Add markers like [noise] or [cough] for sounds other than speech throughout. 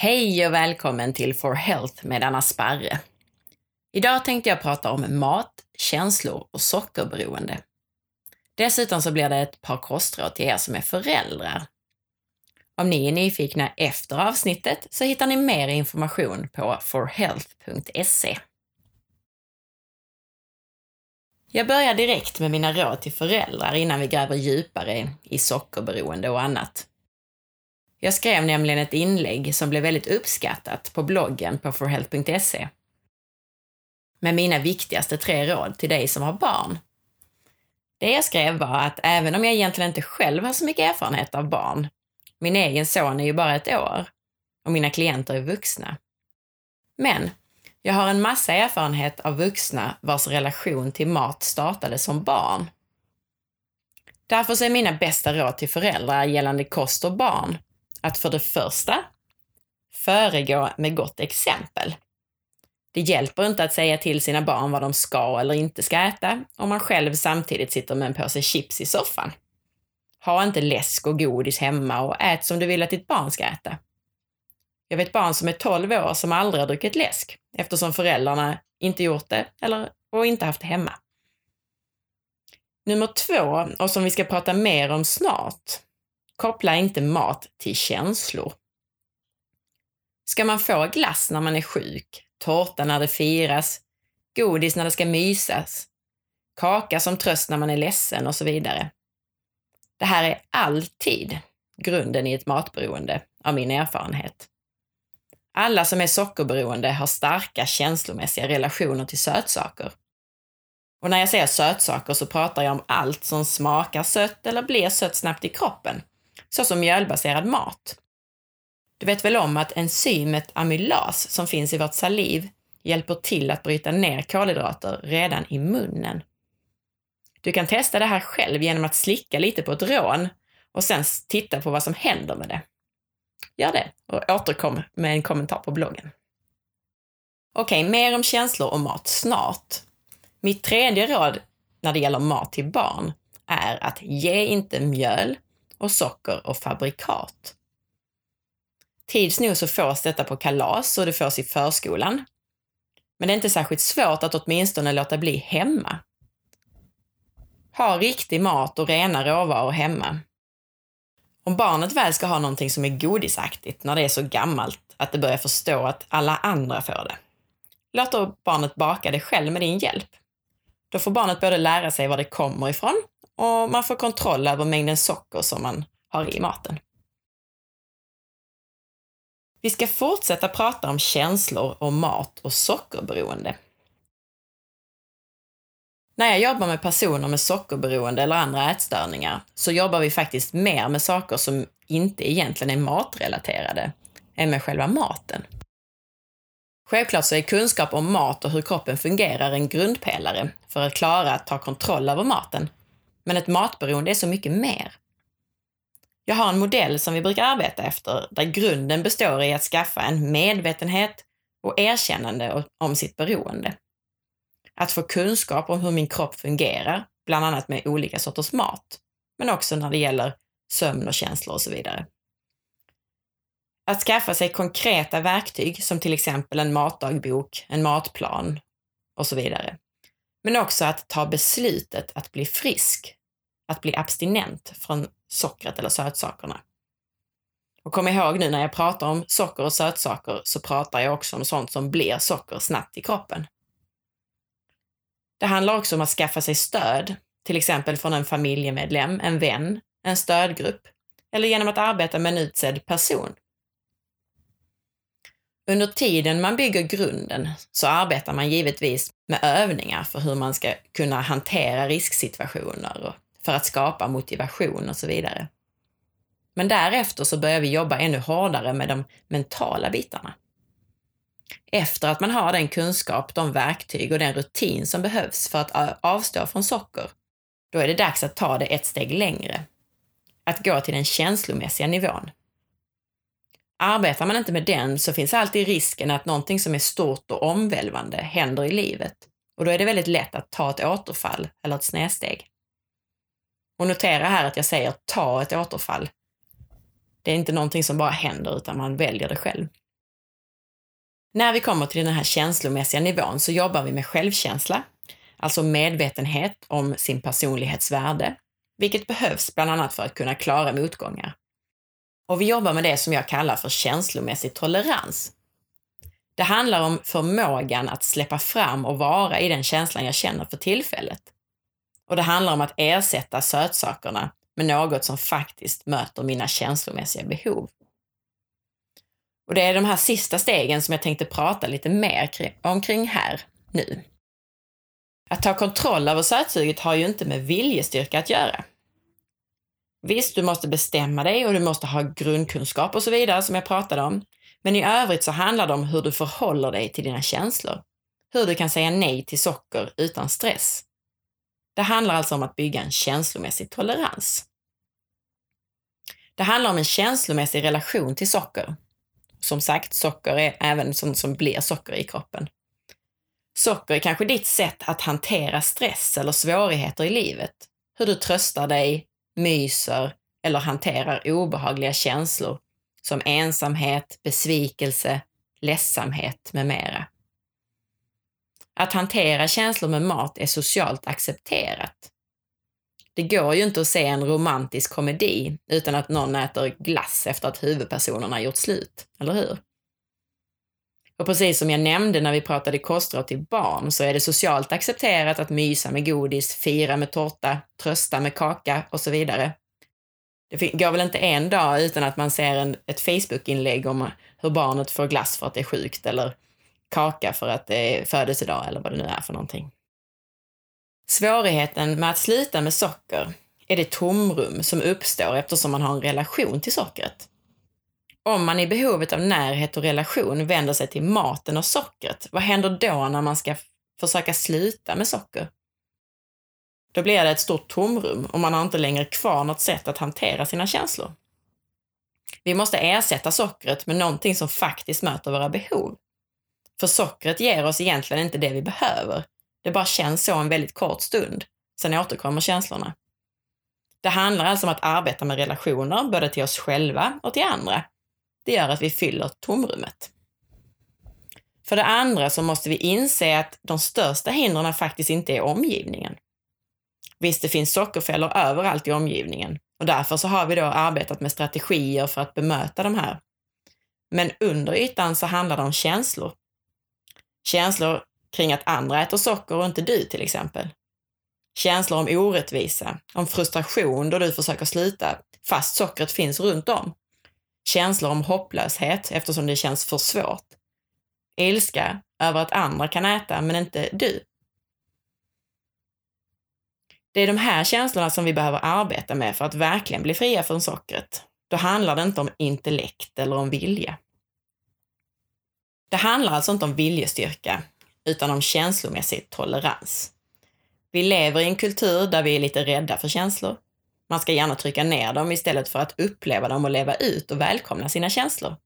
Hej och välkommen till For Health med Anna Sparre. Idag tänkte jag prata om mat, känslor och sockerberoende. Dessutom så blir det ett par kostråd till er som är föräldrar. Om ni är nyfikna efter avsnittet så hittar ni mer information på forhealth.se. Jag börjar direkt med mina råd till föräldrar innan vi gräver djupare i sockerberoende och annat. Jag skrev nämligen ett inlägg som blev väldigt uppskattat på bloggen på forhealth.se med mina viktigaste tre råd till dig som har barn. Det jag skrev var att även om jag egentligen inte själv har så mycket erfarenhet av barn, min egen son är ju bara ett år och mina klienter är vuxna. Men jag har en massa erfarenhet av vuxna vars relation till mat startade som barn. Därför så är mina bästa råd till föräldrar gällande kost och barn att för det första föregå med gott exempel. Det hjälper inte att säga till sina barn vad de ska eller inte ska äta om man själv samtidigt sitter med en påse chips i soffan. Ha inte läsk och godis hemma och ät som du vill att ditt barn ska äta. Jag vet barn som är 12 år som aldrig har druckit läsk eftersom föräldrarna inte gjort det eller, och inte haft det hemma. Nummer två, och som vi ska prata mer om snart, koppla inte mat till känslor. Ska man få glass när man är sjuk, tårta när det firas, godis när det ska mysas, kaka som tröst när man är ledsen och så vidare. Det här är alltid grunden i ett matberoende, av min erfarenhet. Alla som är sockerberoende har starka känslomässiga relationer till sötsaker. Och när jag säger sötsaker så pratar jag om allt som smakar sött eller blir sött snabbt i kroppen, såsom mjölbaserad mat. Du vet väl om att enzymet amylas som finns i vårt saliv hjälper till att bryta ner kolhydrater redan i munnen. Du kan testa det här själv genom att slicka lite på ett rån och sen titta på vad som händer med det. Gör det och återkom med en kommentar på bloggen. Okej, mer om känslor och mat snart. Mitt tredje råd när det gäller mat till barn är att ge inte mjöl och socker och fabrikat. Tids nog så fås detta på kalas och det fås i förskolan. Men det är inte särskilt svårt att åtminstone låta bli hemma. Ha riktig mat och rena råvaror hemma. Om barnet väl ska ha någonting som är godisaktigt när det är så gammalt att det börjar förstå att alla andra får det, låt då barnet baka det själv med din hjälp. Då får barnet både lära sig var det kommer ifrån och man får kontroll över mängden socker som man har i maten. Vi ska fortsätta prata om känslor och mat och sockerberoende. När jag jobbar med personer med sockerberoende eller andra ätstörningar så jobbar vi faktiskt mer med saker som inte egentligen är matrelaterade än med själva maten. Självklart så är kunskap om mat och hur kroppen fungerar en grundpelare för att klara att ta kontroll över maten. Men ett matberoende är så mycket mer. Jag har en modell som vi brukar arbeta efter där grunden består i att skaffa en medvetenhet och erkännande om sitt beroende. Att få kunskap om hur min kropp fungerar, bland annat med olika sorters mat, men också när det gäller sömn och känslor och så vidare. Att skaffa sig konkreta verktyg som till exempel en matdagbok, en matplan och så vidare. Men också att ta beslutet att bli frisk, att bli abstinent från sockret eller sötsakerna. Och kom ihåg nu när jag pratar om socker och sötsaker så pratar jag också om sånt som blir socker snabbt i kroppen. Det handlar också om att skaffa sig stöd, till exempel från en familjemedlem, en vän, en stödgrupp eller genom att arbeta med en utsedd person. Under tiden man bygger grunden så arbetar man givetvis med övningar för hur man ska kunna hantera risksituationer och för att skapa motivation och så vidare. Men därefter så börjar vi jobba ännu hårdare med de mentala bitarna. Efter att man har den kunskap, de verktyg och den rutin som behövs för att äh, avstå från socker, då är det dags att ta det ett steg längre. Att gå till den känslomässiga nivån. Arbetar man inte med den så finns alltid risken att någonting som är stort och omvälvande händer i livet och då är det väldigt lätt att ta ett återfall eller ett snedsteg. Och notera här att jag säger ta ett återfall. Det är inte någonting som bara händer utan man väljer det själv. När vi kommer till den här känslomässiga nivån så jobbar vi med självkänsla, alltså medvetenhet om sin personlighets värde, vilket behövs bland annat för att kunna klara motgångar. Och vi jobbar med det som jag kallar för känslomässig tolerans. Det handlar om förmågan att släppa fram och vara i den känslan jag känner för tillfället. Och det handlar om att ersätta sötsakerna med något som faktiskt möter mina känslomässiga behov. Och det är de här sista stegen som jag tänkte prata lite mer omkring här nu. Att ta kontroll över sötsuget har ju inte med viljestyrka att göra. Visst, du måste bestämma dig och du måste ha grundkunskap och så vidare som jag pratade om. Men i övrigt så handlar det om hur du förhåller dig till dina känslor. Hur du kan säga nej till socker utan stress. Det handlar alltså om att bygga en känslomässig tolerans. Det handlar om en känslomässig relation till socker. Som sagt, socker är även sånt som blir socker i kroppen. Socker är kanske ditt sätt att hantera stress eller svårigheter i livet. Hur du tröstar dig, myser eller hanterar obehagliga känslor som ensamhet, besvikelse, ledsamhet med mera. Att hantera känslor med mat är socialt accepterat. Det går ju inte att se en romantisk komedi utan att någon äter glass efter att huvudpersonerna gjort slut, eller hur? Och precis som jag nämnde när vi pratade kostråd till barn så är det socialt accepterat att mysa med godis, fira med tårta, trösta med kaka och så vidare. Det går väl inte en dag utan att man ser en, ett Facebook-inlägg om hur barnet får glass för att det är sjukt eller kaka för att det är födelsedag eller vad det nu är för någonting. Svårigheten med att sluta med socker är det tomrum som uppstår eftersom man har en relation till sockret. Om man i behovet av närhet och relation vänder sig till maten och sockret, vad händer då när man ska försöka sluta med socker? Då blir det ett stort tomrum och man har inte längre kvar något sätt att hantera sina känslor. Vi måste ersätta sockret med någonting som faktiskt möter våra behov. För sockret ger oss egentligen inte det vi behöver. Det bara känns så en väldigt kort stund. Sen återkommer känslorna. Det handlar alltså om att arbeta med relationer, både till oss själva och till andra. Det gör att vi fyller tomrummet. För det andra så måste vi inse att de största hindren faktiskt inte är omgivningen. Visst, det finns sockerfällor överallt i omgivningen och därför så har vi då arbetat med strategier för att bemöta de här. Men under ytan så handlar det om känslor. Känslor kring att andra äter socker och inte du till exempel. Känslor om orättvisa, om frustration då du försöker sluta fast sockret finns runt om. Känslor om hopplöshet eftersom det känns för svårt. Ilska över att andra kan äta men inte du. Det är de här känslorna som vi behöver arbeta med för att verkligen bli fria från sockret. Då handlar det inte om intellekt eller om vilja. Det handlar alltså inte om viljestyrka, utan om känslomässig tolerans. Vi lever i en kultur där vi är lite rädda för känslor. Man ska gärna trycka ner dem istället för att uppleva dem och leva ut och välkomna sina känslor.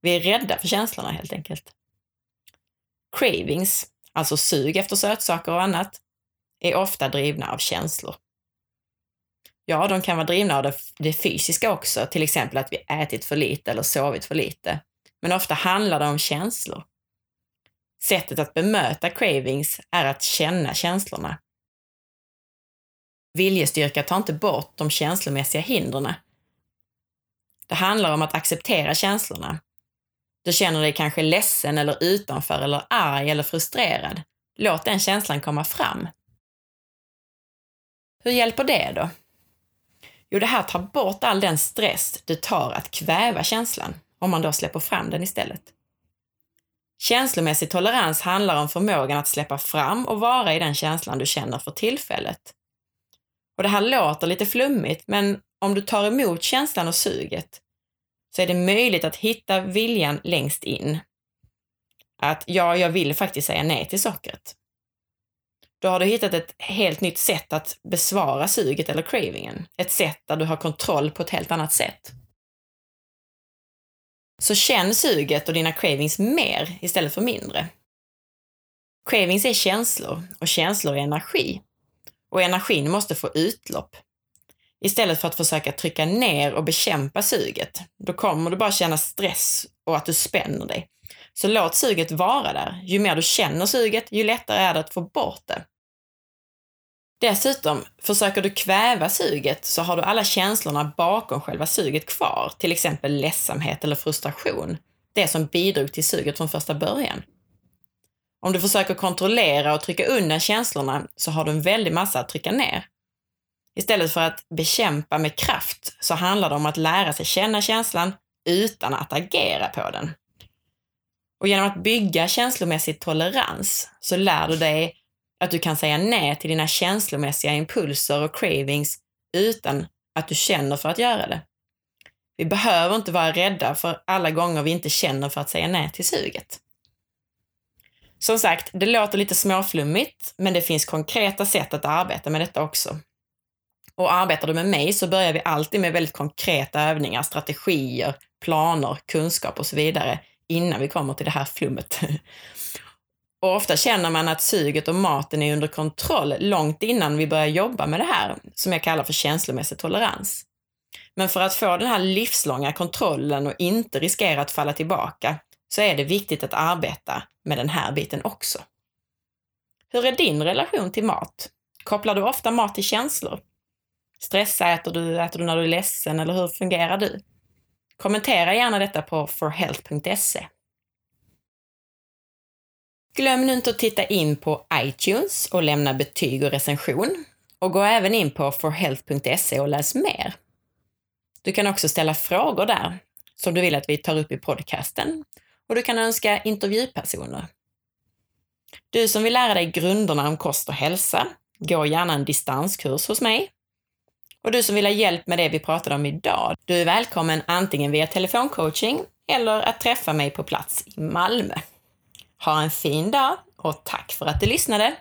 Vi är rädda för känslorna helt enkelt. Cravings, alltså sug efter sötsaker och annat, är ofta drivna av känslor. Ja, de kan vara drivna av det, fysiska också, till exempel att vi ätit för lite eller sovit för lite. Men ofta handlar det om känslor. Sättet att bemöta cravings är att känna känslorna. Viljestyrka tar inte bort de känslomässiga hindren. Det handlar om att acceptera känslorna. Du känner dig kanske ledsen eller utanför eller arg eller frustrerad. Låt den känslan komma fram. Hur hjälper det då? Jo, det här tar bort all den stress du tar att kväva känslan, om man då släpper fram den istället. Känslomässig tolerans handlar om förmågan att släppa fram och vara i den känslan du känner för tillfället. Och det här låter lite flummigt, men om du tar emot känslan och suget så är det möjligt att hitta viljan längst in. Att ja, jag vill faktiskt säga nej till sockret. Då har du hittat ett helt nytt sätt att besvara suget eller cravingen. Ett sätt där du har kontroll på ett helt annat sätt. Så känn suget och dina cravings mer istället för mindre. Cravings är känslor och känslor är energi. Och energin måste få utlopp. Istället för att försöka trycka ner och bekämpa suget. Då kommer du bara känna stress och att du spänner dig. Så låt suget vara där. Ju mer du känner suget, ju lättare är det att få bort det. Dessutom, försöker du kväva suget så har du alla känslorna bakom själva suget kvar, till exempel ledsamhet eller frustration, det som bidrog till suget från första början. Om du försöker kontrollera och trycka undan känslorna så har du en väldig massa att trycka ner. Istället för att bekämpa med kraft så handlar det om att lära sig känna känslan utan att agera på den. Och genom att bygga känslomässig tolerans så lär du dig att du kan säga nej till dina känslomässiga impulser och cravings utan att du känner för att göra det. Vi behöver inte vara rädda för alla gånger vi inte känner för att säga nej till suget. Som sagt, det låter lite småflummigt, men det finns konkreta sätt att arbeta med detta också. Och arbetar du med mig så börjar vi alltid med väldigt konkreta övningar, strategier, planer, kunskap och så vidare innan vi kommer till det här flummet. [laughs] Och ofta känner man att suget och maten är under kontroll långt innan vi börjar jobba med det här, som jag kallar för känslomässig tolerans. Men för att få den här livslånga kontrollen och inte riskera att falla tillbaka så är det viktigt att arbeta med den här biten också. Hur är din relation till mat? Kopplar du ofta mat till känslor? Stressäter du? Äter du när du är ledsen? Eller hur fungerar du? Kommentera gärna detta på forhealth.se. Glöm nu inte att titta in på iTunes och lämna betyg och recension. Och gå även in på forhealth.se och läs mer. Du kan också ställa frågor där som du vill att vi tar upp i podcasten och du kan önska intervjupersoner. Du som vill lära dig grunderna om kost och hälsa, gå gärna en distanskurs hos mig. Och du som vill ha hjälp med det vi pratade om idag, du är välkommen antingen via telefoncoaching eller att träffa mig på plats i Malmö. Ha en fin dag och tack för att du lyssnade!